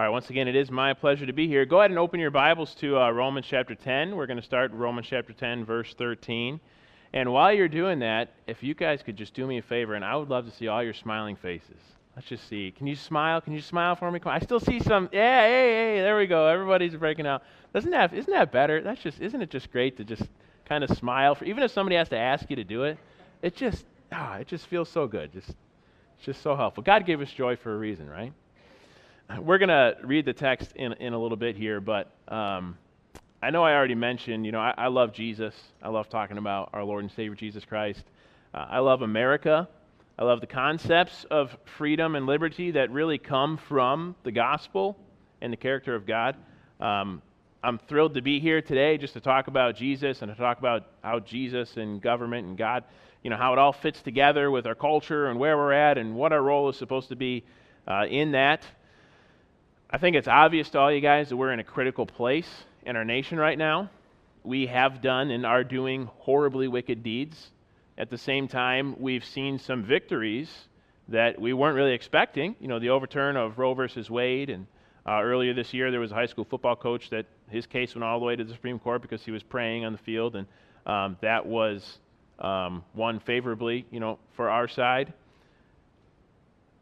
All right, once again, it is my pleasure to be here. Go ahead and open your Bibles to uh, Romans chapter 10. We're going to start Romans chapter 10, verse 13. And while you're doing that, if you guys could just do me a favor, and I would love to see all your smiling faces. Let's just see. Can you smile? Can you smile for me? I still see some. Yeah, hey, hey, there we go. Everybody's breaking out. Doesn't that isn't that better? That's just isn't it just great to just kind of smile for even if somebody has to ask you to do it. It just ah, it just feels so good. Just it's just so helpful. God gave us joy for a reason, right? We're going to read the text in, in a little bit here, but um, I know I already mentioned, you know, I, I, love Jesus. I love talking about our Lord and Savior Jesus Christ. Uh, I love America. I love the concepts of freedom and liberty that really come from the gospel and the character of God. Um, I'm thrilled to be here today just to talk about Jesus and to talk about how Jesus and government and God, you know, how it all fits together with our culture and where we're at and what our role is supposed to be uh, in that. I think it's obvious to all you guys that we're in a critical place in our nation right now. We have done and are doing horribly wicked deeds. At the same time, we've seen some victories that we weren't really expecting. You know, the overturn of Roe versus Wade, and uh, earlier this year there was a high school football coach that his case went all the way to the Supreme Court because he was praying on the field, and um, that was um, won favorably, you know, for our side.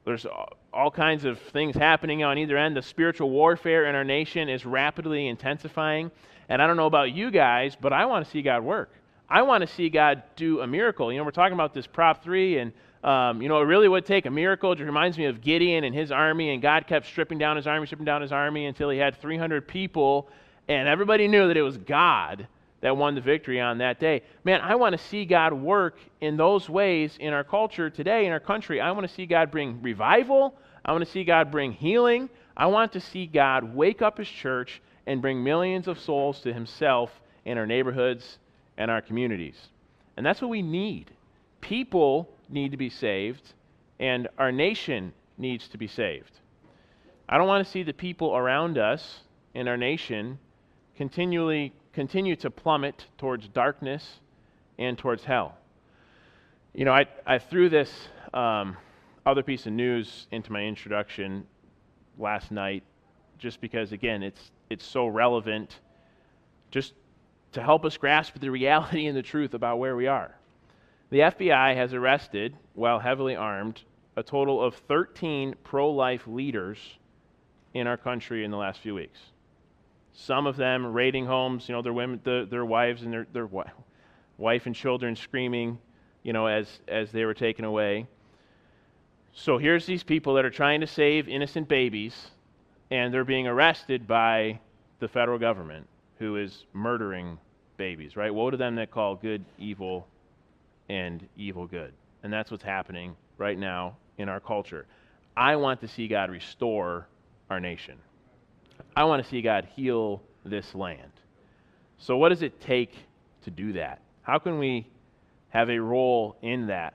There's all kinds of things happening on either end. The spiritual warfare in our nation is rapidly intensifying. And I don't know about you guys, but I want to see God work. I want to see God do a miracle. You know, we're talking about this Prop 3, and, um, you know, it really would take a miracle. It reminds me of Gideon and his army, and God kept stripping down his army, stripping down his army until he had 300 people, and everybody knew that it was God that won the victory on that day. Man, I want to see God work in those ways in our culture today, in our country. I want to see God bring revival. I want to see God bring healing. I want to see God wake up His church and bring millions of souls to Himself in our neighborhoods and our communities. And that's what we need. People need to be saved, and our nation needs to be saved. I don't want to see the people around us in our nation continually continue to plummet towards darkness and towards hell. You know, I, I threw this um, other piece of news into my introduction last night just because, again, it's, it's so relevant just to help us grasp the reality and the truth about where we are. The FBI has arrested, while heavily armed, a total of 13 pro life leaders in our country in the last few weeks. Some of them raiding homes, you know, their women, the, their wives and their, their wife and children screaming, you know, as, as they were taken away. So here's these people that are trying to save innocent babies, and they're being arrested by the federal government, who is murdering babies, right? Woe to them that call good evil and evil good. And that's what's happening right now in our culture. I want to see God restore our nation. I want to see God heal this land. So, what does it take to do that? How can we have a role in that?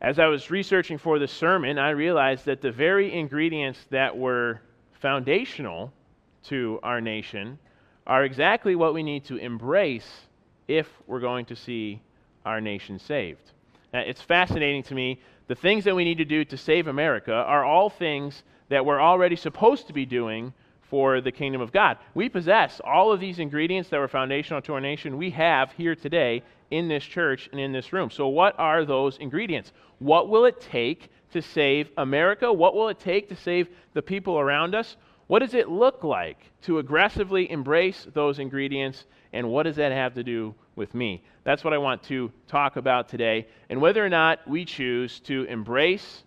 As I was researching for this sermon, I realized that the very ingredients that were foundational to our nation are exactly what we need to embrace if we're going to see our nation saved. Now, it's fascinating to me. The things that we need to do to save America are all things that we're already supposed to be doing for the kingdom of God. We possess all of these ingredients that were foundational to our nation, we have here today in this church and in this room. So, what are those ingredients? What will it take to save America? What will it take to save the people around us? What does it look like to aggressively embrace those ingredients? And what does that have to do with me? That's what I want to talk about today. And whether or not we choose to embrace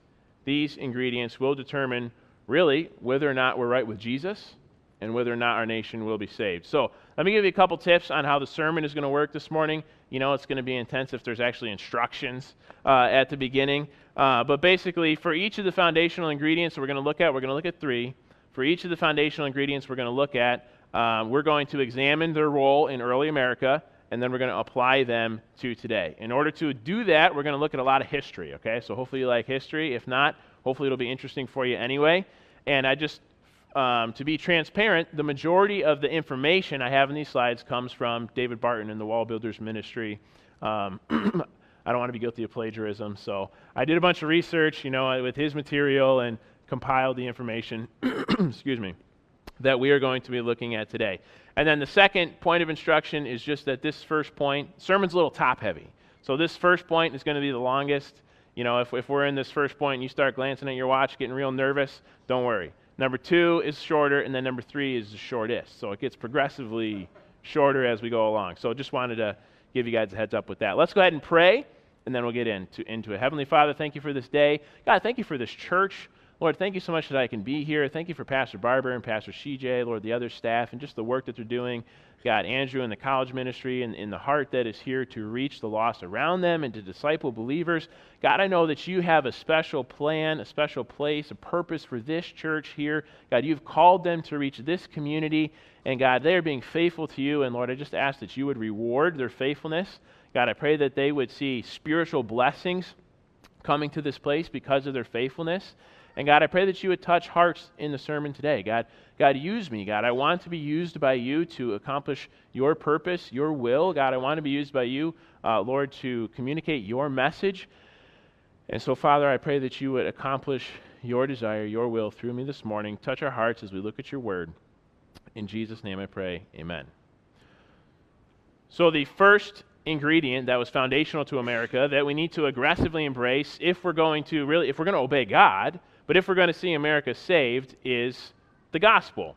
these ingredients will determine really whether or not we're right with Jesus and whether or not our nation will be saved. So, let me give you a couple tips on how the sermon is going to work this morning. You know, it's going to be intense if there's actually instructions uh, at the beginning. Uh, but basically, for each of the foundational ingredients we're going to look at, we're going to look at three. For each of the foundational ingredients we're going to look at, um, we're going to examine their role in early America, and then we're going to apply them to today. In order to do that, we're going to look at a lot of history, okay? So hopefully you like history. If not, hopefully it'll be interesting for you anyway. And I just, um, to be transparent, the majority of the information I have in these slides comes from David Barton and the WallBuilders Ministry. Um, I don't want to be guilty of plagiarism, so I did a bunch of research, you know, with his material and compiled the information. Excuse me. that we are going to be looking at today. And then the second point of instruction is just that this first point, sermon's a little top heavy. So this first point is going to be the longest. You know, if, if we're in this first point and you start glancing at your watch, getting real nervous, don't worry. Number two is shorter, and then number three is the shortest. So it gets progressively shorter as we go along. So just wanted to give you guys a heads up with that. Let's go ahead and pray, and then we'll get into, into it. Heavenly Father, thank you for this day. God, thank you for this church. Lord, thank you so much that I can be here. Thank you for Pastor Barber and Pastor CJ, Lord, the other staff, and just the work that they're doing. God, Andrew and the college ministry and in the heart that is here to reach the lost around them and to disciple believers. God, I know that you have a special plan, a special place, a purpose for this church here. God, you've called them to reach this community. And God, they are being faithful to you. And Lord, I just ask that you would reward their faithfulness. God, I pray that they would see spiritual blessings coming to this place because of their faithfulness. And God, I pray that you would touch hearts in the sermon today. God, God, use me. God, I want to be used by you to accomplish your purpose, your will. God, I want to be used by you, uh, Lord, to communicate your message. And so, Father, I pray that you would accomplish your desire, your will through me this morning. Touch our hearts as we look at your word. In Jesus' name I pray. Amen. So, the first ingredient that was foundational to America that we need to aggressively embrace if we're going to really, if we're going to obey God, but if we're going to see America saved, is the gospel.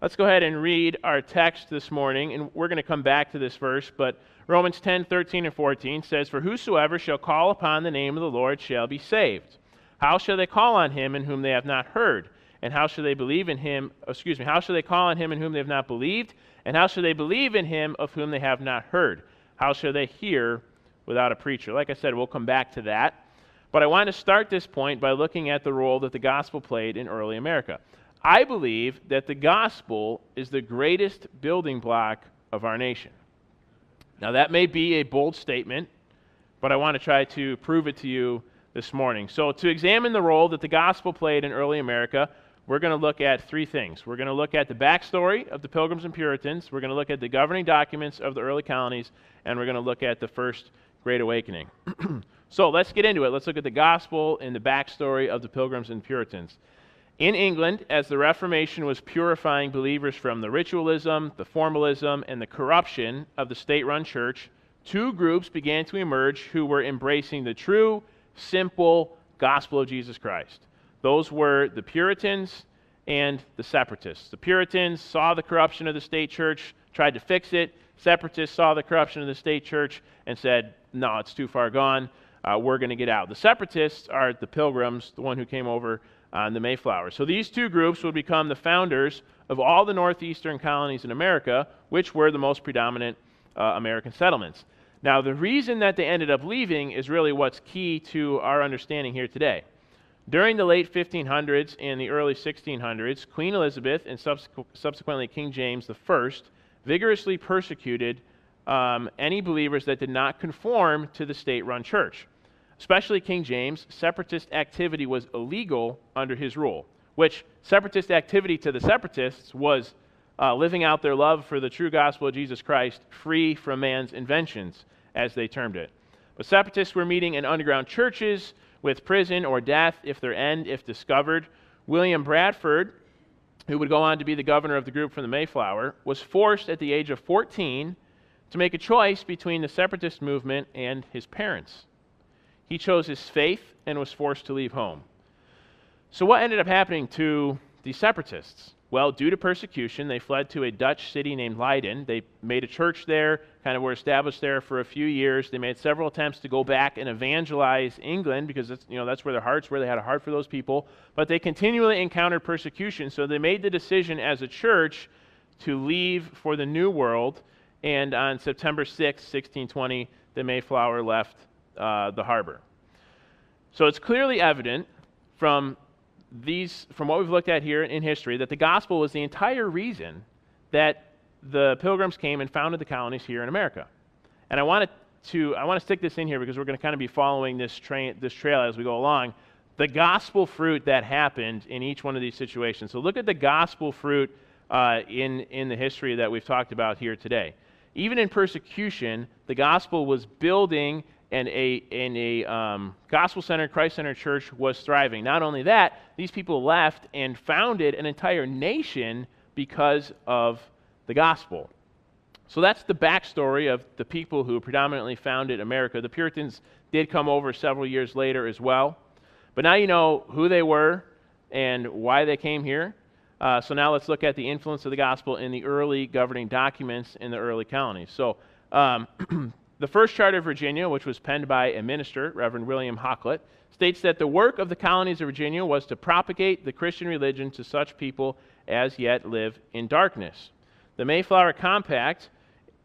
Let's go ahead and read our text this morning, and we're going to come back to this verse, but Romans 10 13 and 14 says, For whosoever shall call upon the name of the Lord shall be saved. How shall they call on him in whom they have not heard? And how shall they believe in him? Excuse me, how shall they call on him in whom they have not believed? And how shall they believe in him of whom they have not heard? How shall they hear without a preacher? Like I said, we'll come back to that. But I want to start this point by looking at the role that the gospel played in early America. I believe that the gospel is the greatest building block of our nation. Now, that may be a bold statement, but I want to try to prove it to you this morning. So, to examine the role that the gospel played in early America, we're going to look at three things. We're going to look at the backstory of the Pilgrims and Puritans, we're going to look at the governing documents of the early colonies, and we're going to look at the first Great Awakening. So let's get into it. Let's look at the gospel and the backstory of the Pilgrims and Puritans. In England, as the Reformation was purifying believers from the ritualism, the formalism, and the corruption of the state run church, two groups began to emerge who were embracing the true, simple gospel of Jesus Christ. Those were the Puritans and the Separatists. The Puritans saw the corruption of the state church, tried to fix it. Separatists saw the corruption of the state church and said, no, it's too far gone uh, we're going to get out. The separatists are the pilgrims, the one who came over on the Mayflower. So these two groups would become the founders of all the northeastern colonies in America, which were the most predominant uh, American settlements. Now, the reason that they ended up leaving is really what's key to our understanding here today. During the late 1500s and the early 1600s, Queen Elizabeth and subsequ- subsequently King James I vigorously persecuted um, any believers that did not conform to the state run church especially King James, separatist activity was illegal under his rule, which separatist activity to the separatists was uh, living out their love for the true gospel of Jesus Christ free from man's inventions, as they termed it. But separatists were meeting in underground churches with prison or death if their end, if discovered. William Bradford, who would go on to be the governor of the group from the Mayflower, was forced at the age of 14 to make a choice between the separatist movement and his parents. He chose his faith and was forced to leave home. So, what ended up happening to the separatists? Well, due to persecution, they fled to a Dutch city named Leiden. They made a church there, kind of were established there for a few years. They made several attempts to go back and evangelize England because that's, you know, that's where their hearts were. They had a heart for those people. But they continually encountered persecution, so they made the decision as a church to leave for the New World. And on September 6, 1620, the Mayflower left uh, the harbor. So it's clearly evident from these, from what we've looked at here in history, that the gospel was the entire reason that the pilgrims came and founded the colonies here in America. And I want to, I want to stick this in here because we're going to kind of be following this, train, this trail as we go along. The gospel fruit that happened in each one of these situations. So look at the gospel fruit uh, in, in the history that we've talked about here today. Even in persecution, the gospel was building and a, and a um, gospel centered, Christ centered church was thriving. Not only that, these people left and founded an entire nation because of the gospel. So that's the backstory of the people who predominantly founded America. The Puritans did come over several years later as well. But now you know who they were and why they came here. Uh, so now let's look at the influence of the gospel in the early governing documents in the early colonies. So um, the first charter of Virginia, which was penned by a minister, Reverend William Hakluyt, states that the work of the colonies of Virginia was to propagate the Christian religion to such people as yet live in darkness. The Mayflower Compact,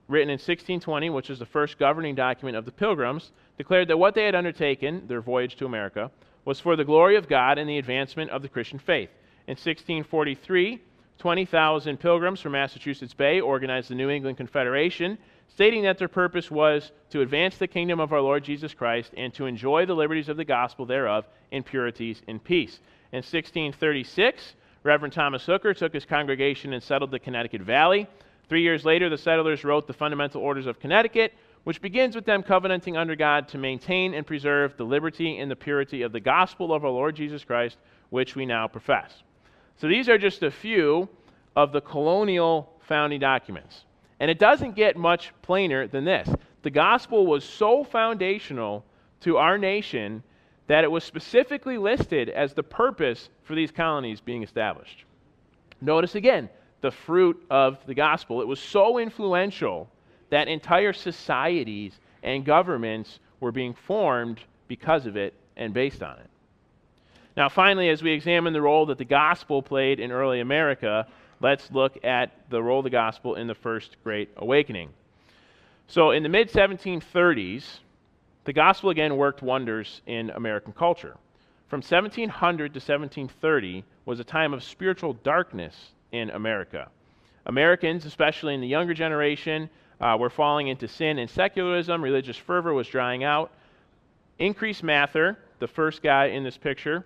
written in 1620, which is the first governing document of the Pilgrims, declared that what they had undertaken, their voyage to America, was for the glory of God and the advancement of the Christian faith. In 1643, 20,000 pilgrims from Massachusetts Bay organized the New England Confederation, stating that their purpose was to advance the kingdom of our Lord Jesus Christ and to enjoy the liberties of the gospel thereof in purities and peace. In 1636, Reverend Thomas Hooker took his congregation and settled the Connecticut Valley. Three years later, the settlers wrote the Fundamental Orders of Connecticut, which begins with them covenanting under God to maintain and preserve the liberty and the purity of the gospel of our Lord Jesus Christ, which we now profess. So these are just a few of the colonial founding documents. And it doesn't get much plainer than this. The gospel was so foundational to our nation that it was specifically listed as the purpose for these colonies being established. Notice again the fruit of the gospel. It was so influential that entire societies and governments were being formed because of it and based on it. Now, finally, as we examine the role that the gospel played in early America, let's look at the role of the gospel in the First Great Awakening. So, in the mid 1730s, the gospel again worked wonders in American culture. From 1700 to 1730 was a time of spiritual darkness in America. Americans, especially in the younger generation, uh, were falling into sin and secularism. Religious fervor was drying out. Increase Mather, the first guy in this picture,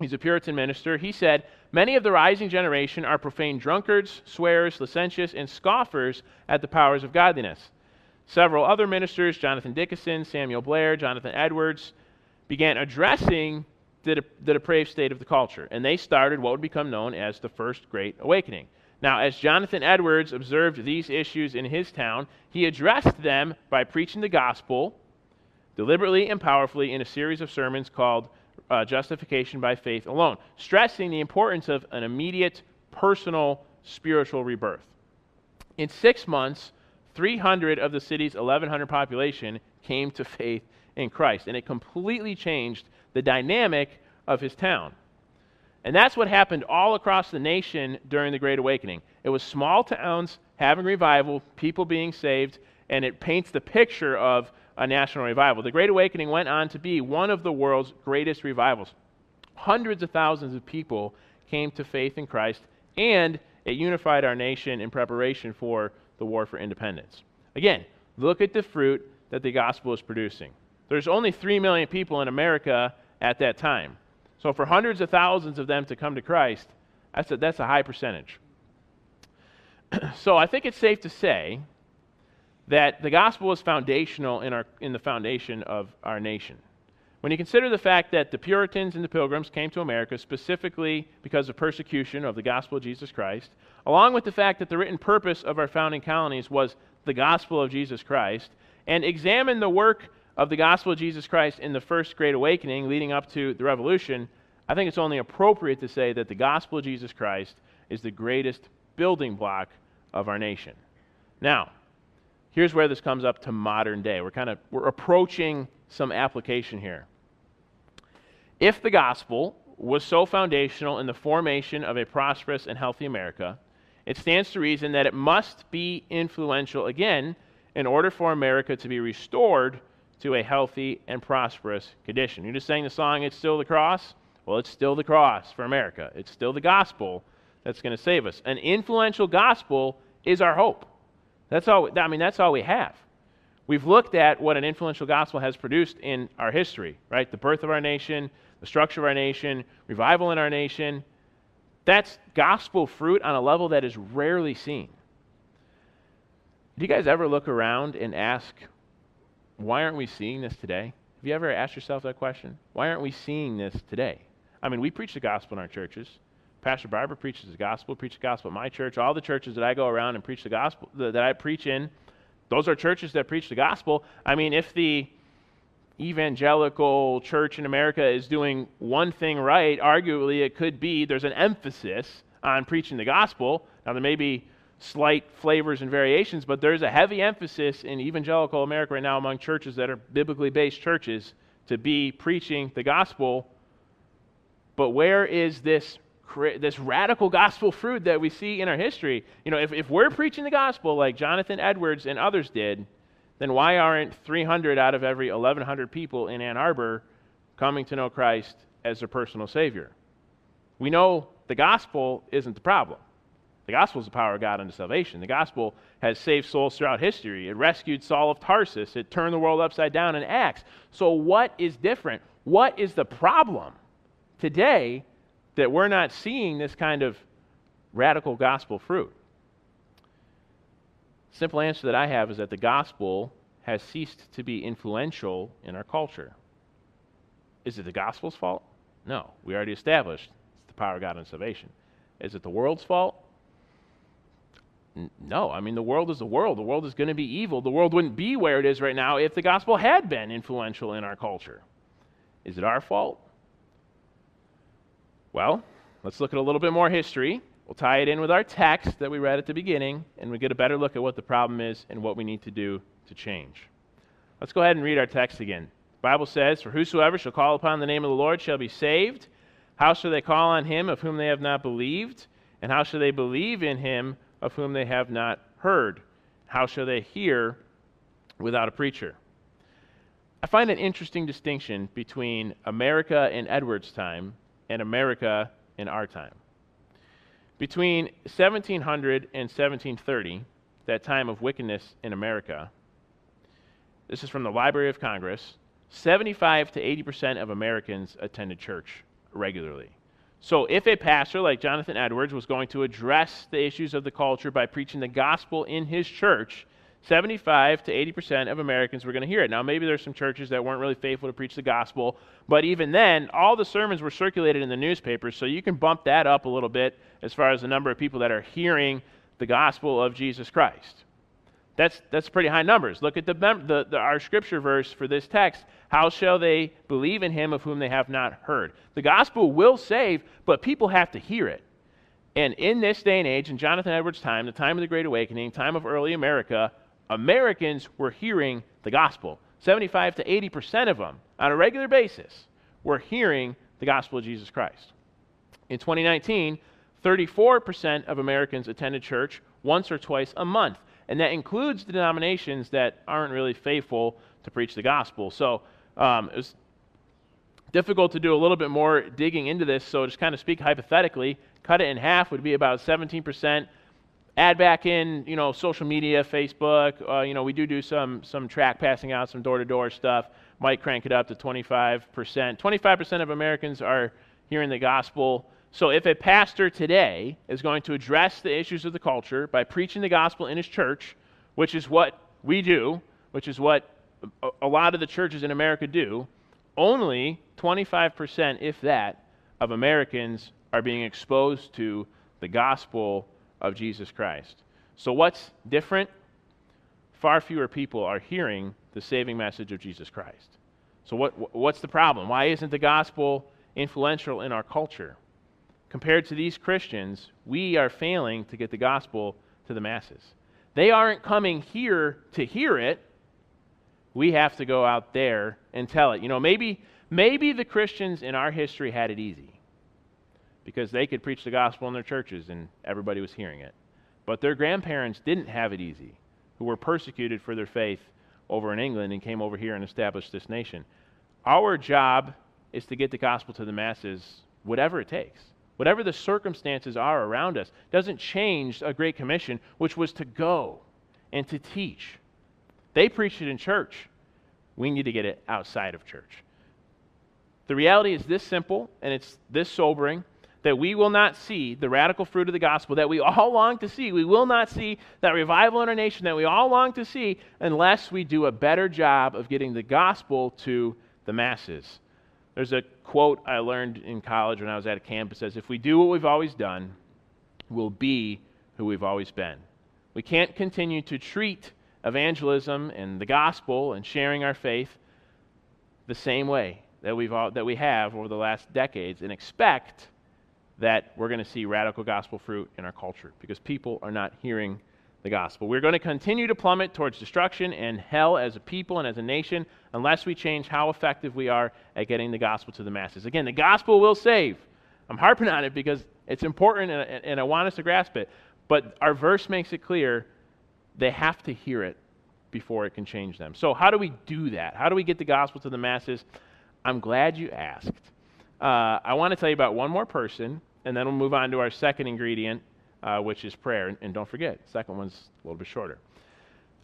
he's a Puritan minister. He said, Many of the rising generation are profane drunkards, swearers, licentious, and scoffers at the powers of godliness. Several other ministers, Jonathan Dickinson, Samuel Blair, Jonathan Edwards, began addressing the, the depraved state of the culture, and they started what would become known as the First Great Awakening. Now, as Jonathan Edwards observed these issues in his town, he addressed them by preaching the gospel deliberately and powerfully in a series of sermons called uh, Justification by Faith Alone, stressing the importance of an immediate, personal, spiritual rebirth. In six months, 300 of the city's 1,100 population came to faith in Christ, and it completely changed the dynamic of his town. And that's what happened all across the nation during the Great Awakening. It was small towns having revival, people being saved, and it paints the picture of a national revival. The Great Awakening went on to be one of the world's greatest revivals. Hundreds of thousands of people came to faith in Christ, and it unified our nation in preparation for the war for independence. Again, look at the fruit that the gospel is producing. There's only 3 million people in America at that time. So for hundreds of thousands of them to come to Christ, that's a, that's a high percentage. so I think it's safe to say that the gospel is foundational in, our, in the foundation of our nation. When you consider the fact that the Puritans and the Pilgrims came to America specifically because of persecution of the gospel of Jesus Christ, along with the fact that the written purpose of our founding colonies was the gospel of Jesus Christ, and examine the work of the gospel of Jesus Christ in the first great awakening leading up to the revolution, I think it's only appropriate to say that the gospel of Jesus Christ is the greatest building block of our nation. Now, here's where this comes up to modern day. We're kind of we're approaching some application here. If the gospel was so foundational in the formation of a prosperous and healthy America, it stands to reason that it must be influential again in order for America to be restored to a healthy and prosperous condition. You just sang the song, It's Still the Cross? Well, it's still the cross for America. It's still the gospel that's going to save us. An influential gospel is our hope. That's all, I mean, that's all we have. We've looked at what an influential gospel has produced in our history, right? The birth of our nation, the structure of our nation, revival in our nation. That's gospel fruit on a level that is rarely seen. Do you guys ever look around and ask, why aren't we seeing this today? Have you ever asked yourself that question? Why aren't we seeing this today? I mean, we preach the gospel in our churches. Pastor Barber preaches the gospel, preach the gospel at my church. All the churches that I go around and preach the gospel, that I preach in, those are churches that preach the gospel. I mean, if the evangelical church in America is doing one thing right, arguably it could be there's an emphasis on preaching the gospel. Now, there may be slight flavors and variations, but there's a heavy emphasis in evangelical America right now among churches that are biblically based churches to be preaching the gospel. But where is this, this radical gospel fruit that we see in our history? You know, if, if we're preaching the gospel like Jonathan Edwards and others did, then why aren't 300 out of every 1,100 people in Ann Arbor coming to know Christ as their personal Savior? We know the gospel isn't the problem. The gospel is the power of God unto salvation. The gospel has saved souls throughout history. It rescued Saul of Tarsus. It turned the world upside down in Acts. So, what is different? What is the problem today that we're not seeing this kind of radical gospel fruit? Simple answer that I have is that the gospel has ceased to be influential in our culture. Is it the gospel's fault? No. We already established it's the power of God unto salvation. Is it the world's fault? No, I mean, the world is the world. The world is going to be evil. The world wouldn't be where it is right now if the gospel had been influential in our culture. Is it our fault? Well, let's look at a little bit more history. We'll tie it in with our text that we read at the beginning, and we get a better look at what the problem is and what we need to do to change. Let's go ahead and read our text again. The Bible says, For whosoever shall call upon the name of the Lord shall be saved. How shall they call on him of whom they have not believed? And how shall they believe in him of whom they have not heard? How shall they hear without a preacher? I find an interesting distinction between America in Edwards' time and America in our time. Between 1700 and 1730, that time of wickedness in America, this is from the Library of Congress, 75 to 80 percent of Americans attended church regularly. So, if a pastor like Jonathan Edwards was going to address the issues of the culture by preaching the gospel in his church, 75 to 80 percent of Americans were going to hear it. Now, maybe there's some churches that weren't really faithful to preach the gospel, but even then, all the sermons were circulated in the newspapers, so you can bump that up a little bit as far as the number of people that are hearing the gospel of Jesus Christ. That's, that's pretty high numbers. Look at the, the, the, our scripture verse for this text. How shall they believe in him of whom they have not heard? The gospel will save, but people have to hear it. And in this day and age, in Jonathan Edwards' time, the time of the Great Awakening, time of early America, Americans were hearing the gospel. 75 to 80% of them, on a regular basis, were hearing the gospel of Jesus Christ. In 2019, 34% of Americans attended church once or twice a month and that includes the denominations that aren't really faithful to preach the gospel. So um, it was difficult to do a little bit more digging into this. So just kind of speak hypothetically, cut it in half would be about 17%. Add back in, you know, social media, Facebook. Uh, you know, we do do some some track passing out, some door-to-door stuff. Might crank it up to 25%. 25% of Americans are hearing the gospel so, if a pastor today is going to address the issues of the culture by preaching the gospel in his church, which is what we do, which is what a lot of the churches in America do, only 25%, if that, of Americans are being exposed to the gospel of Jesus Christ. So, what's different? Far fewer people are hearing the saving message of Jesus Christ. So, what, what's the problem? Why isn't the gospel influential in our culture? compared to these Christians, we are failing to get the gospel to the masses. They aren't coming here to hear it. We have to go out there and tell it. You know, maybe maybe the Christians in our history had it easy because they could preach the gospel in their churches and everybody was hearing it. But their grandparents didn't have it easy, who were persecuted for their faith over in England and came over here and established this nation. Our job is to get the gospel to the masses, whatever it takes whatever the circumstances are around us, doesn't change a Great Commission, which was to go and to teach. They preached it in church. We need to get it outside of church. The reality is this simple and it's this sobering that we will not see the radical fruit of the gospel that we all long to see. We will not see that revival in our nation that we all long to see unless we do a better job of getting the gospel to the masses. There's a quote I learned in college when I was at a camp. Says, If we do what we've always done, we'll be who we've always been. We can't continue to treat evangelism and the gospel and sharing our faith the same way that, we've all, that we have over the last decades and expect that we're going to see radical gospel fruit in our culture because people are not hearing the gospel. We're going to continue to plummet towards destruction and hell as a people and as a nation unless we change how effective we are at getting the gospel to the masses. Again, the gospel will save. I'm harping on it because it's important and, and I want us to grasp it. But our verse makes it clear they have to hear it before it can change them. So, how do we do that? How do we get the gospel to the masses? I'm glad you asked. Uh, I want to tell you about one more person, and then we'll move on to our second ingredient, uh, which is prayer. And, and don't forget, second one's a little bit shorter.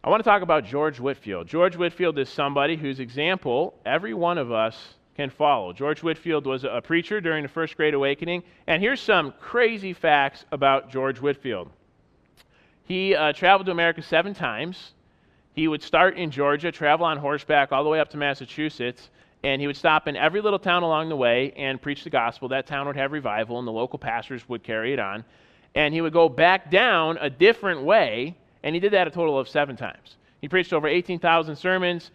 I want to talk about George Whitefield. George Whitefield is somebody whose example every one of us can follow. George Whitefield was a preacher during the First Great Awakening, and here's some crazy facts about George Whitefield. He uh, traveled to America seven times. He would start in Georgia, travel on horseback all the way up to Massachusetts, and he would stop in every little town along the way and preach the gospel. That town would have revival, and the local pastors would carry it on. And he would go back down a different way, and he did that a total of seven times. He preached over 18,000 sermons.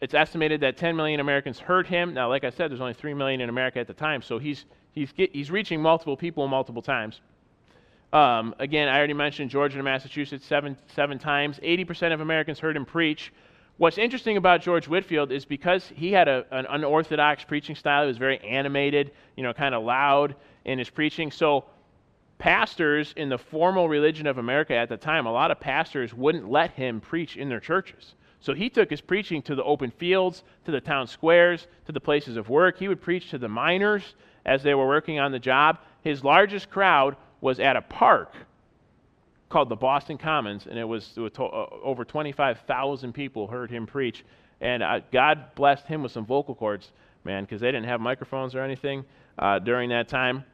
It's estimated that 10 million Americans heard him. Now, like I said, there's only 3 million in America at the time, so he's, he's, he's reaching multiple people multiple times. Um, again, I already mentioned Georgia and Massachusetts seven, seven times. 80% of Americans heard him preach. What's interesting about George Whitefield is because he had a, an unorthodox preaching style, he was very animated, you know, kind of loud in his preaching. So, pastors in the formal religion of America at the time, a lot of pastors wouldn't let him preach in their churches. So he took his preaching to the open fields, to the town squares, to the places of work. He would preach to the miners as they were working on the job. His largest crowd was at a park called the Boston Commons, and it was, it was to, uh, over 25,000 people heard him preach. And uh, God blessed him with some vocal cords, man, because they didn't have microphones or anything uh, during that time.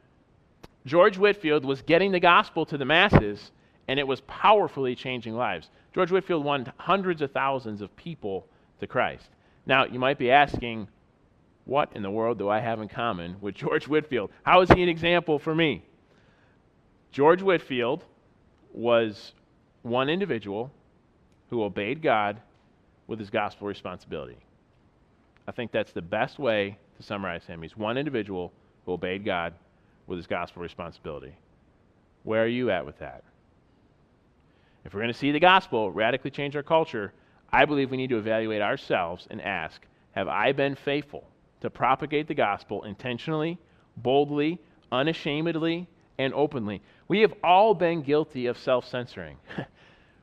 George Whitefield was getting the gospel to the masses, and it was powerfully changing lives. George Whitefield won hundreds of thousands of people to Christ. Now, you might be asking, what in the world do I have in common with George Whitefield? How is he an example for me? George Whitefield was one individual who obeyed God with his gospel responsibility. I think that's the best way to summarize him. He's one individual who obeyed God with his gospel responsibility. Where are you at with that? If we're going to see the gospel radically change our culture, I believe we need to evaluate ourselves and ask Have I been faithful to propagate the gospel intentionally, boldly, unashamedly, and openly. We have all been guilty of self censoring.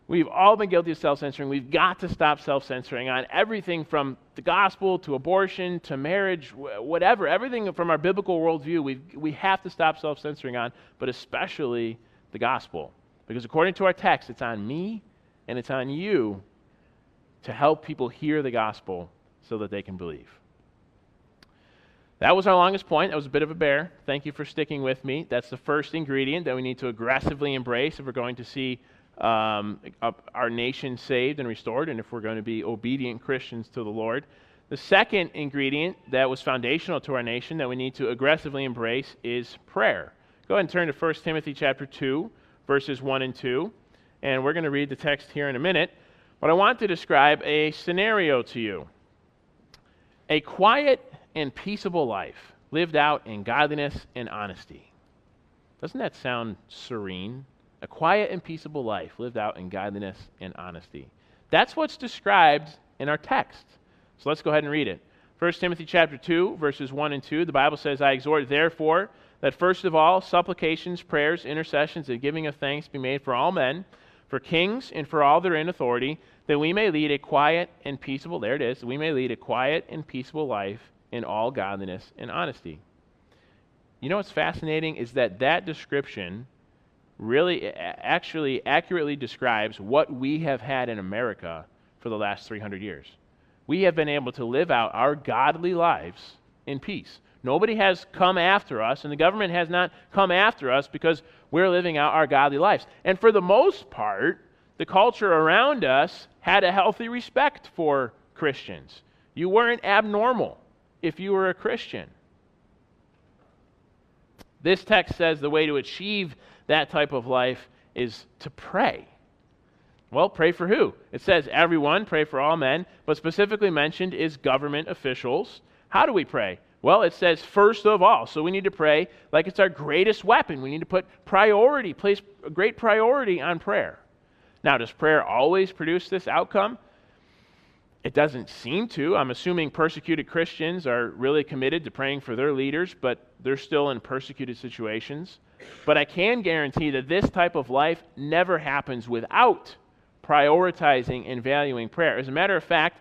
We've all been guilty of self censoring. We've got to stop self censoring on everything from the gospel to abortion to marriage, whatever. Everything from our biblical worldview, we we have to stop self censoring on, but especially the gospel. Because according to our text, it's on me and it's on you to help people hear the gospel so that they can believe. That was our longest point. That was a bit of a bear. Thank you for sticking with me. That's the first ingredient that we need to aggressively embrace if we're going to see um, our nation saved and restored, and if we're going to be obedient Christians to the Lord. The second ingredient that was foundational to our nation that we need to aggressively embrace is prayer. Go ahead and turn to 1 Timothy chapter 2, verses 1 and 2. And we're going to read the text here in a minute. But I want to describe a scenario to you. A quiet and peaceable life lived out in godliness and honesty. Doesn't that sound serene? A quiet and peaceable life lived out in godliness and honesty. That's what's described in our text. So let's go ahead and read it. 1 Timothy chapter 2 verses 1 and 2 the Bible says I exhort therefore that first of all supplications prayers intercessions and giving of thanks be made for all men for kings and for all that are in authority that we may lead a quiet and peaceable there it is we may lead a quiet and peaceable life in all godliness and honesty. You know what's fascinating is that that description really actually accurately describes what we have had in America for the last 300 years. We have been able to live out our godly lives in peace. Nobody has come after us, and the government has not come after us because we're living out our godly lives. And for the most part, the culture around us had a healthy respect for Christians. You weren't abnormal if you were a Christian. This text says the way to achieve that type of life is to pray. Well, pray for who? It says everyone, pray for all men, but specifically mentioned is government officials. How do we pray? Well, it says first of all. So we need to pray like it's our greatest weapon. We need to put priority, place a great priority on prayer. Now, does prayer always produce this outcome? It doesn't seem to. I'm assuming persecuted Christians are really committed to praying for their leaders, but they're still in persecuted situations. But I can guarantee that this type of life never happens without prioritizing and valuing prayer. As a matter of fact,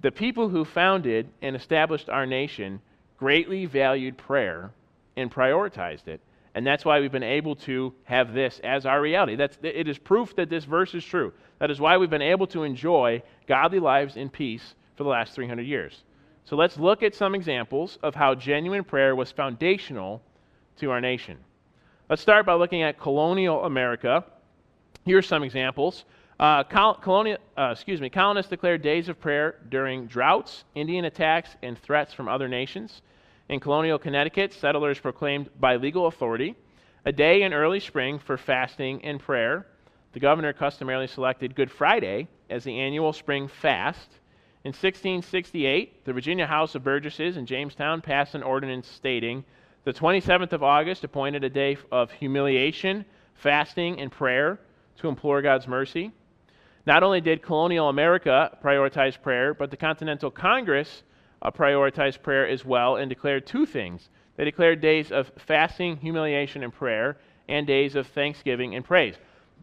the people who founded and established our nation greatly valued prayer and prioritized it. And that's why we've been able to have this as our reality. That's, it is proof that this verse is true. That is why we've been able to enjoy godly lives in peace for the last 300 years. So let's look at some examples of how genuine prayer was foundational to our nation. Let's start by looking at colonial America. Here are some examples. Uh, col- colonial, uh, excuse me, colonists declared days of prayer during droughts, Indian attacks, and threats from other nations. In colonial Connecticut, settlers proclaimed by legal authority a day in early spring for fasting and prayer. The governor customarily selected Good Friday as the annual spring fast. In 1668, the Virginia House of Burgesses in Jamestown passed an ordinance stating the 27th of August appointed a day of humiliation, fasting, and prayer to implore God's mercy. Not only did colonial America prioritize prayer, but the Continental Congress uh, prioritized prayer as well and declared two things. They declared days of fasting, humiliation, and prayer, and days of thanksgiving and praise.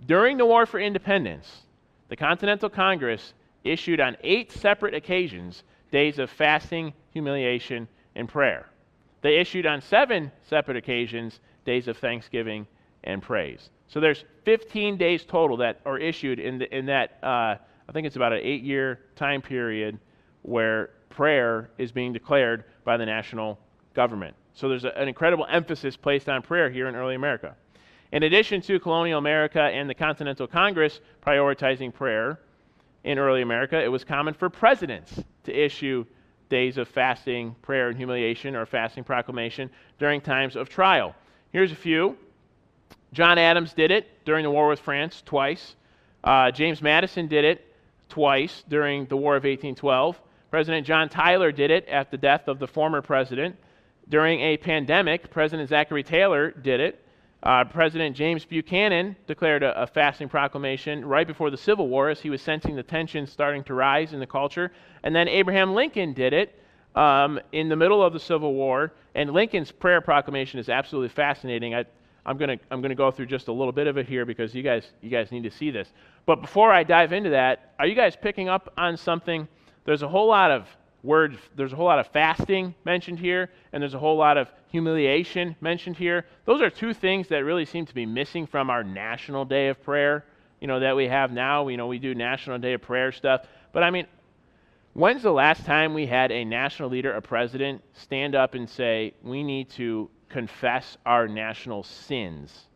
During the War for Independence, the Continental Congress issued on eight separate occasions days of fasting, humiliation, and prayer. They issued on seven separate occasions days of thanksgiving and praise. So there's 15 days total that are issued in, the, in that, uh, I think it's about an eight year time period where prayer is being declared by the national government. So there's a, an incredible emphasis placed on prayer here in early America. In addition to colonial America and the Continental Congress prioritizing prayer in early America, it was common for presidents to issue days of fasting, prayer, and humiliation, or fasting proclamation during times of trial. Here's a few John Adams did it during the war with France twice. Uh, James Madison did it twice during the War of 1812. President John Tyler did it at the death of the former president. During a pandemic, President Zachary Taylor did it. Uh, president James Buchanan declared a, a, fasting proclamation right before the Civil War as he was sensing the tensions starting to rise in the culture. And then Abraham Lincoln did it um, in the middle of the Civil War. And Lincoln's prayer proclamation is absolutely fascinating. I, I'm going to I'm to go through just a little bit of it here because you guys you guys need to see this. But before I dive into that, are you guys picking up on something? There's a whole lot of words, there's a whole lot of fasting mentioned here, and there's a whole lot of humiliation mentioned here. Those are two things that really seem to be missing from our national day of prayer, you know, that we have now. You know, we do national day of prayer stuff. But I mean, when's the last time we had a national leader, a president, stand up and say, we need to confess our national sins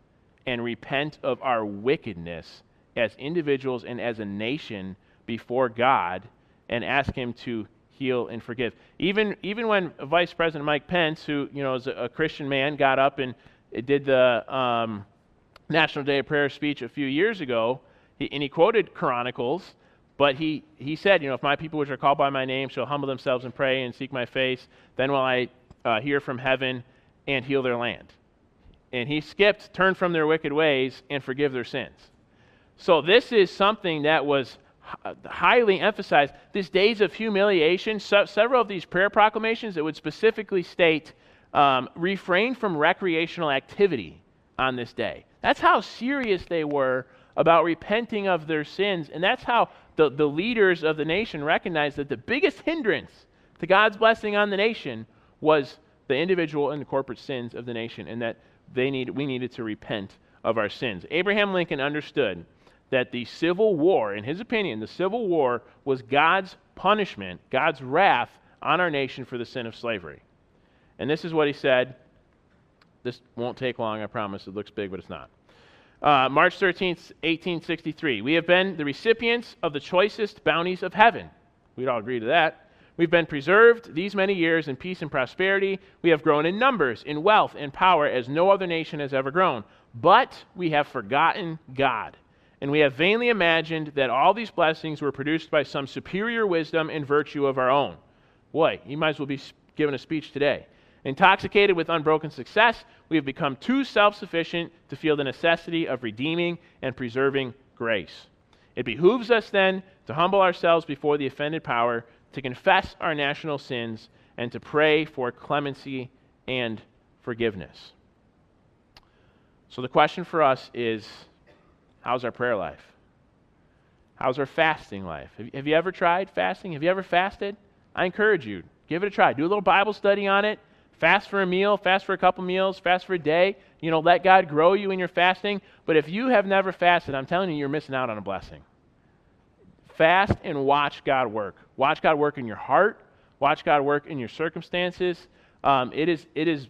and repent of our wickedness as individuals and as a nation before God and ask Him to heal and forgive. Even, even when Vice President Mike Pence, who you know is a, a Christian man, got up and did the um, National Day of Prayer speech a few years ago, he, and he quoted Chronicles, but he, he said, you know, if my people which are called by my name shall humble themselves and pray and seek my face, then will I uh, hear from heaven and heal their land. And he skipped, turn from their wicked ways and forgive their sins. So this is something that was highly emphasized. These days of humiliation, so, several of these prayer proclamations that would specifically state um, refrain from recreational activity on this day. That's how serious they were about repenting of their sins. And that's how the, the leaders of the nation recognized that the biggest hindrance to God's blessing on the nation was the individual and the corporate sins of the nation, and that they need, we needed to repent of our sins. Abraham Lincoln understood that the Civil War, in his opinion, the Civil War was God's punishment, God's wrath on our nation for the sin of slavery. And this is what he said. This won't take long, I promise. It looks big, but it's not. Uh, March 13th, 1863. We have been the recipients of the choicest bounties of heaven. We'd all agree to that. We've been preserved these many years in peace and prosperity. We have grown in numbers, in wealth, and power as no other nation has ever grown. But we have forgotten God. And we have vainly imagined that all these blessings were produced by some superior wisdom and virtue of our own. Boy, you might as well be giving a speech today. Intoxicated with unbroken success, we have become too self sufficient to feel the necessity of redeeming and preserving grace. It behooves us then to humble ourselves before the offended power to confess our national sins, and to pray for clemency and forgiveness. So, the question for us is how's our prayer life? How's our fasting life? Have, you ever tried fasting? Have you ever fasted? I encourage you, give it a try. Do a little Bible study on it. Fast for a meal, fast for a couple meals, fast for a day. You know, let God grow you in your fasting. But if you have never fasted, I'm telling you, you're missing out on a blessing. Fast and watch God work. Watch God work in your heart. Watch God work in your circumstances. Um, it is it is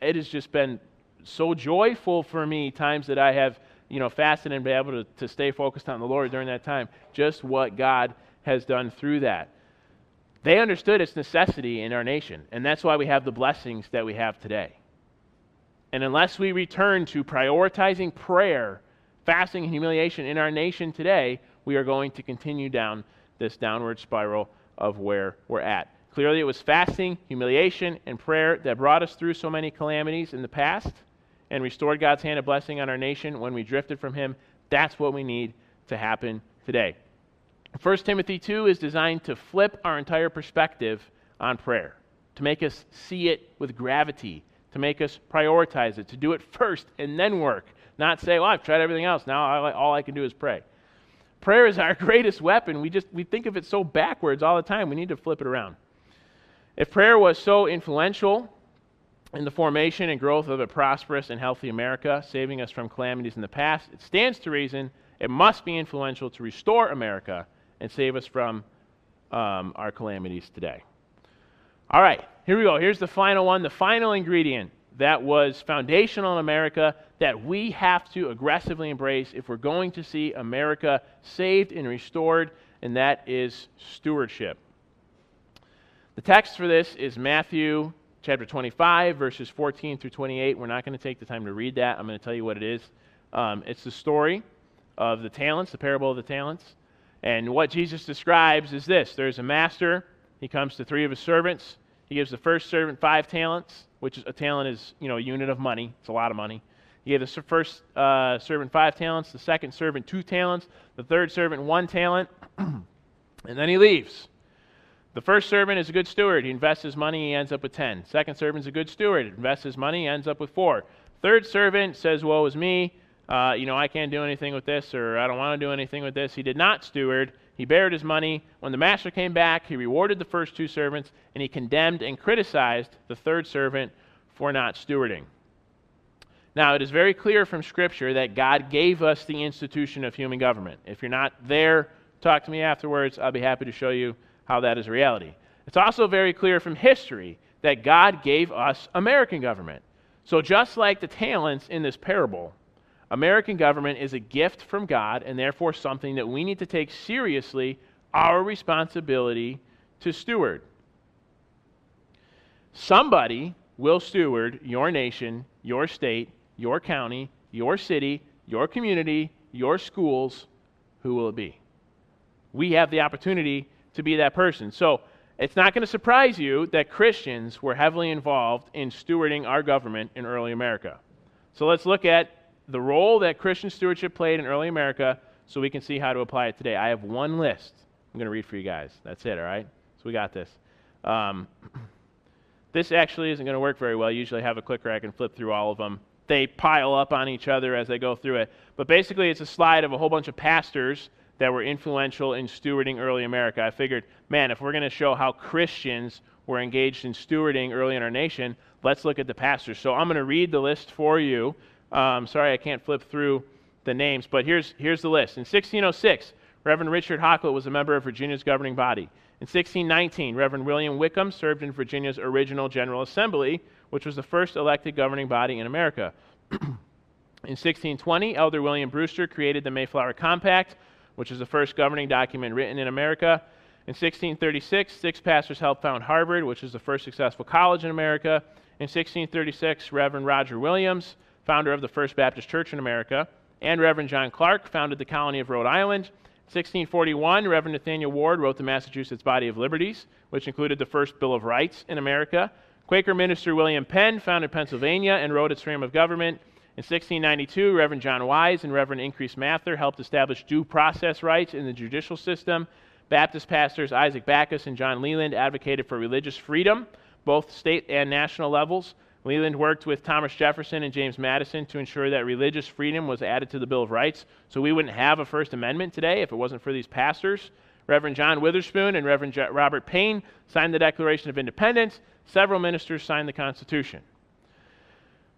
it has just been so joyful for me times that I have you know fasted and been able to, to stay focused on the Lord during that time. Just what God has done through that. They understood its necessity in our nation, and that's why we have the blessings that we have today. And unless we return to prioritizing prayer, fasting, and humiliation in our nation today, we are going to continue down this downward spiral of where we're at. Clearly, it was fasting, humiliation, and prayer that brought us through so many calamities in the past and restored God's hand of blessing on our nation when we drifted from Him. That's what we need to happen today. 1 Timothy 2 is designed to flip our entire perspective on prayer, to make us see it with gravity, to make us prioritize it, to do it first and then work, not say, well, I've tried everything else. Now all I can do is pray. Prayer is our greatest weapon. We just we think of it so backwards all the time. We need to flip it around. If prayer was so influential in the formation and growth of a prosperous and healthy America, saving us from calamities in the past, it stands to reason it must be influential to restore America and save us from um, our calamities today. All right, here we go. Here's the final one, the final ingredient that was foundational in America that we have to aggressively embrace if we're going to see America saved and restored, and that is stewardship. The text for this is Matthew chapter 25, verses 14 through 28. We're not going to take the time to read that. I'm going to tell you what it is. Um, it's the story of the talents, the parable of the talents. And what Jesus describes is this there's a master, he comes to three of his servants. He gives the first servant five talents, which is a talent is you know a unit of money. It's a lot of money. He gave the first uh, servant five talents, the second servant two talents, the third servant one talent, and then he leaves. The first servant is a good steward. He invests his money, he ends up with 10. Second servant is a good steward. Invests his money, ends up with 4. Third servant says, Woe is me. Uh, you know, I can't do anything with this, or I don't want to do anything with this. He did not steward. He buried his money. When the master came back, he rewarded the first two servants, and he condemned and criticized the third servant for not stewarding. Now, it is very clear from Scripture that God gave us the institution of human government. If you're not there, talk to me afterwards. I'll be happy to show you how that is reality. It's also very clear from history that God gave us American government. So, just like the talents in this parable, American government is a gift from God and therefore something that we need to take seriously our responsibility to steward. Somebody will steward your nation, your state, your county, your city, your community, your schools. Who will it be? We have the opportunity to be that person. So it's not going to surprise you that Christians were heavily involved in stewarding our government in early America. So let's look at the role that Christian stewardship played in early America so we can see how to apply it today. I have one list I'm going to read for you guys. That's it, all right? So we got this. Um, this actually isn't going to work very well. Usually have a clicker I can flip through all of them. They pile up on each other as they go through it. But basically, it's a slide of a whole bunch of pastors that were influential in stewarding early America. I figured, man, if we're going to show how Christians were engaged in stewarding early in our nation, let's look at the pastors. So I'm going to read the list for you. Um, sorry, I can't flip through the names, but here's, here's the list. In 1606, Reverend Richard Hakluyt was a member of Virginia's governing body. In 1619, Reverend William Wickham served in Virginia's original General Assembly, which was the first elected governing body in America. in 1620, Elder William Brewster created the Mayflower Compact, which is the first governing document written in America. In 1636, six pastors helped found Harvard, which is the first successful college in America. In 1636, Reverend Roger Williams, founder of the First Baptist Church in America, and Reverend John Clarke founded the colony of Rhode Island. 1641, Reverend Nathaniel Ward wrote the Massachusetts Body of Liberties, which included the first Bill of Rights in America. Quaker minister William Penn founded Pennsylvania and wrote its frame of government. In 1692, Reverend John Wise and Reverend Increase Mather helped establish due process rights in the judicial system. Baptist pastors Isaac Backus and John Leland advocated for religious freedom, both state and national levels. Leland worked with Thomas Jefferson and James Madison to ensure that religious freedom was added to the Bill of Rights, so we wouldn't have a First Amendment today if it wasn't for these pastors. Reverend John Witherspoon and Reverend Robert Paine signed the Declaration of Independence. Several ministers signed the Constitution.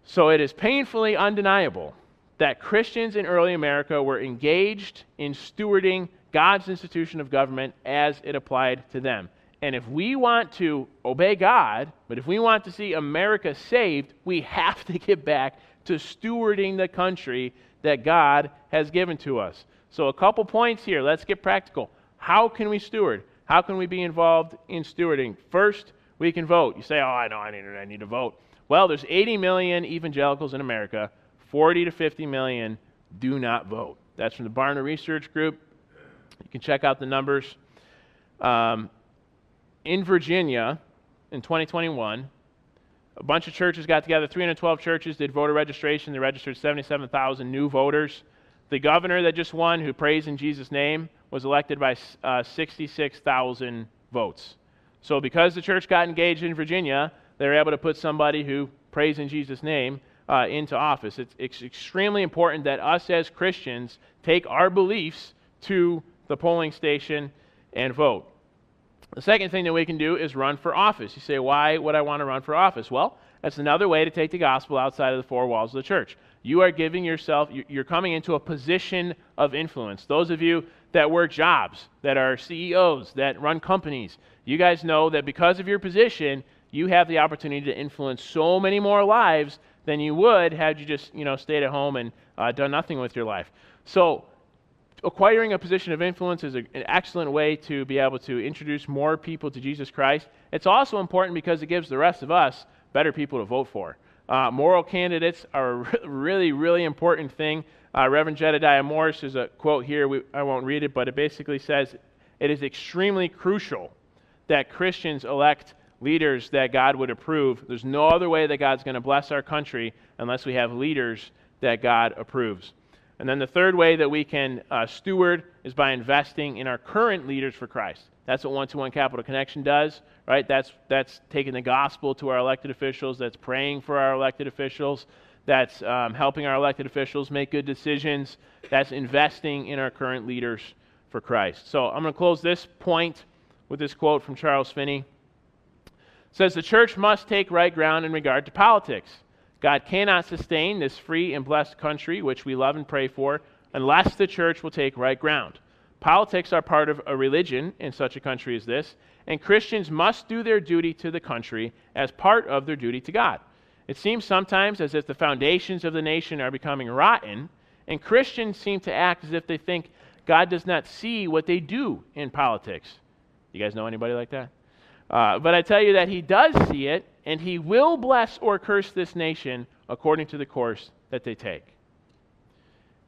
So it is painfully undeniable that Christians in early America were engaged in stewarding God's institution of government as it applied to them. And if we want to obey God, but if we want to see America saved, we have to get back to stewarding the country that God has given to us. So, a couple points here. Let's get practical. How can we steward? How can we be involved in stewarding? First, we can vote. You say, oh, I know, I need, I need to vote. Well, there's 80 million evangelicals in America. 40 to 50 million do not vote. That's from the Barna Research Group. You can check out the numbers. Um, in Virginia, in 2021, a bunch of churches got together. 312 churches did voter registration. They registered 77,000 new voters. The governor that just won, who prays in Jesus' name, was elected by uh, 66,000 votes. So, because the church got engaged in Virginia, they were able to put somebody who prays in Jesus' name uh, into office. It's, it's extremely important that us as Christians take our beliefs to the polling station and vote. The second thing that we can do is run for office. You say, why would I want to run for office? Well, that's another way to take the gospel outside of the four walls of the church. You are giving yourself, you're coming into a position of influence. Those of you that work jobs, that are CEOs, that run companies, you guys know that because of your position, you have the opportunity to influence so many more lives than you would had you just, you know, stayed at home and uh, done nothing with your life. So, acquiring a position of influence is a, an excellent way to be able to introduce more people to Jesus Christ. It's also important because it gives the rest of us better people to vote for. Uh, moral candidates are a really, really important thing. Uh, Reverend Jedidiah Morse is a quote here. We, I won't read it, but it basically says it is extremely crucial that Christians elect leaders that God would approve. There's no other way that God's going to bless our country unless we have leaders that God approves. And then the third way that we can uh, steward is by investing in our current leaders for Christ. That's what One to One Capital Connection does, right? That's, that's taking the gospel to our elected officials, that's praying for our elected officials, that's um, helping our elected officials make good decisions, that's investing in our current leaders for Christ. So I'm going to close this point with this quote from Charles Finney says the church must take right ground in regard to politics. God cannot sustain this free and blessed country, which we love and pray for, unless the church will take right ground. Politics are part of a religion in such a country as this, and Christians must do their duty to the country as part of their duty to God. It seems sometimes as if the foundations of the nation are becoming rotten, and Christians seem to act as if they think God does not see what they do in politics. You guys know anybody like that? Uh, but I tell you that he does see it, and he will bless or curse this nation according to the course that they take.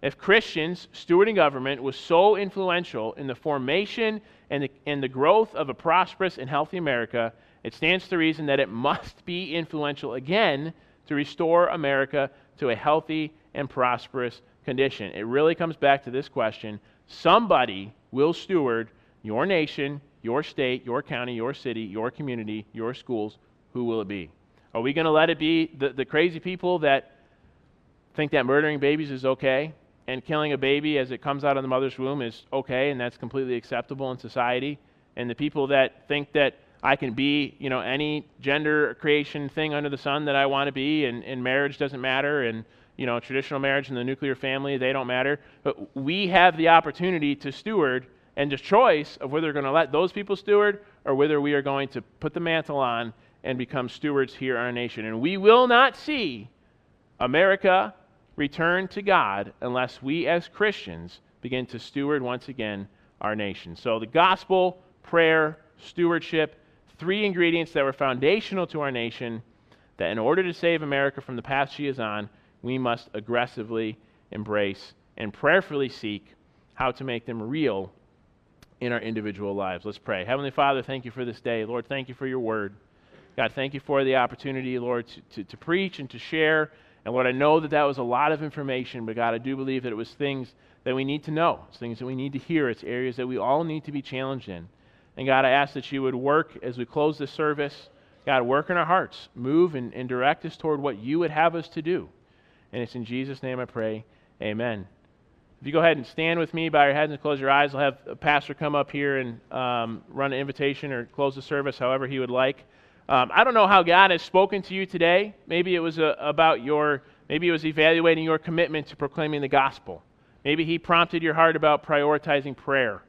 If Christians stewarding government was so influential in the formation and the, and the growth of a prosperous and healthy America, it stands to reason that it must be influential again to restore America to a healthy and prosperous condition. It really comes back to this question somebody will steward your nation your state, your county, your city, your community, your schools, who will it be? Are we going to let it be the, the crazy people that think that murdering babies is okay and killing a baby as it comes out of the mother's womb is okay and that's completely acceptable in society? And the people that think that I can be, you know, any gender creation thing under the sun that I want to be and, and marriage doesn't matter and, you know, traditional marriage and the nuclear family, they don't matter. But we have the opportunity to steward and the choice of whether we're going to let those people steward or whether we are going to put the mantle on and become stewards here in our nation. And we will not see America return to God unless we as Christians begin to steward once again our nation. So the gospel prayer, stewardship, three ingredients that were foundational to our nation that in order to save America from the path she is on, we must aggressively embrace and prayerfully seek how to make them real in our individual lives. Let's pray. Heavenly Father, thank you for this day. Lord, thank you for your word. God, thank you for the opportunity, Lord, to, to, to preach and to share. And Lord, I know that that was a lot of information, but God, I do believe that it was things that we need to know. It's things that we need to hear. It's areas that we all need to be challenged in. And God, I ask that you would work as we close this service. God, work in our hearts. Move and, and direct us toward what you would have us to do. And it's in Jesus' name I pray. Amen. If you go ahead and stand with me, bow your heads and close your eyes, I'll have a pastor come up here and um, run an invitation or close the service however he would like. Um, I don't know how God has spoken to you today. Maybe it was uh, about your, maybe it was evaluating your commitment to proclaiming the gospel. Maybe He prompted your heart about prioritizing prayer.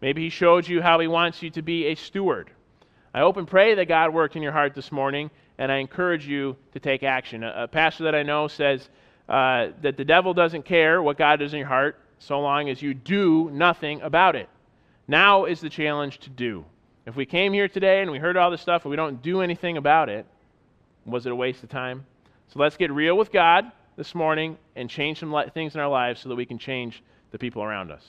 Maybe He showed you how He wants you to be a steward. I hope and pray that God worked in your heart this morning, and I encourage you to take action. A, a pastor that I know says, uh, that the devil doesn't care what God does in your heart so long as you do nothing about it. Now is the challenge to do. If we came here today and we heard all this stuff and we don't do anything about it, was it a waste of time? So let's get real with God this morning and change some things in our lives so that we can change the people around us.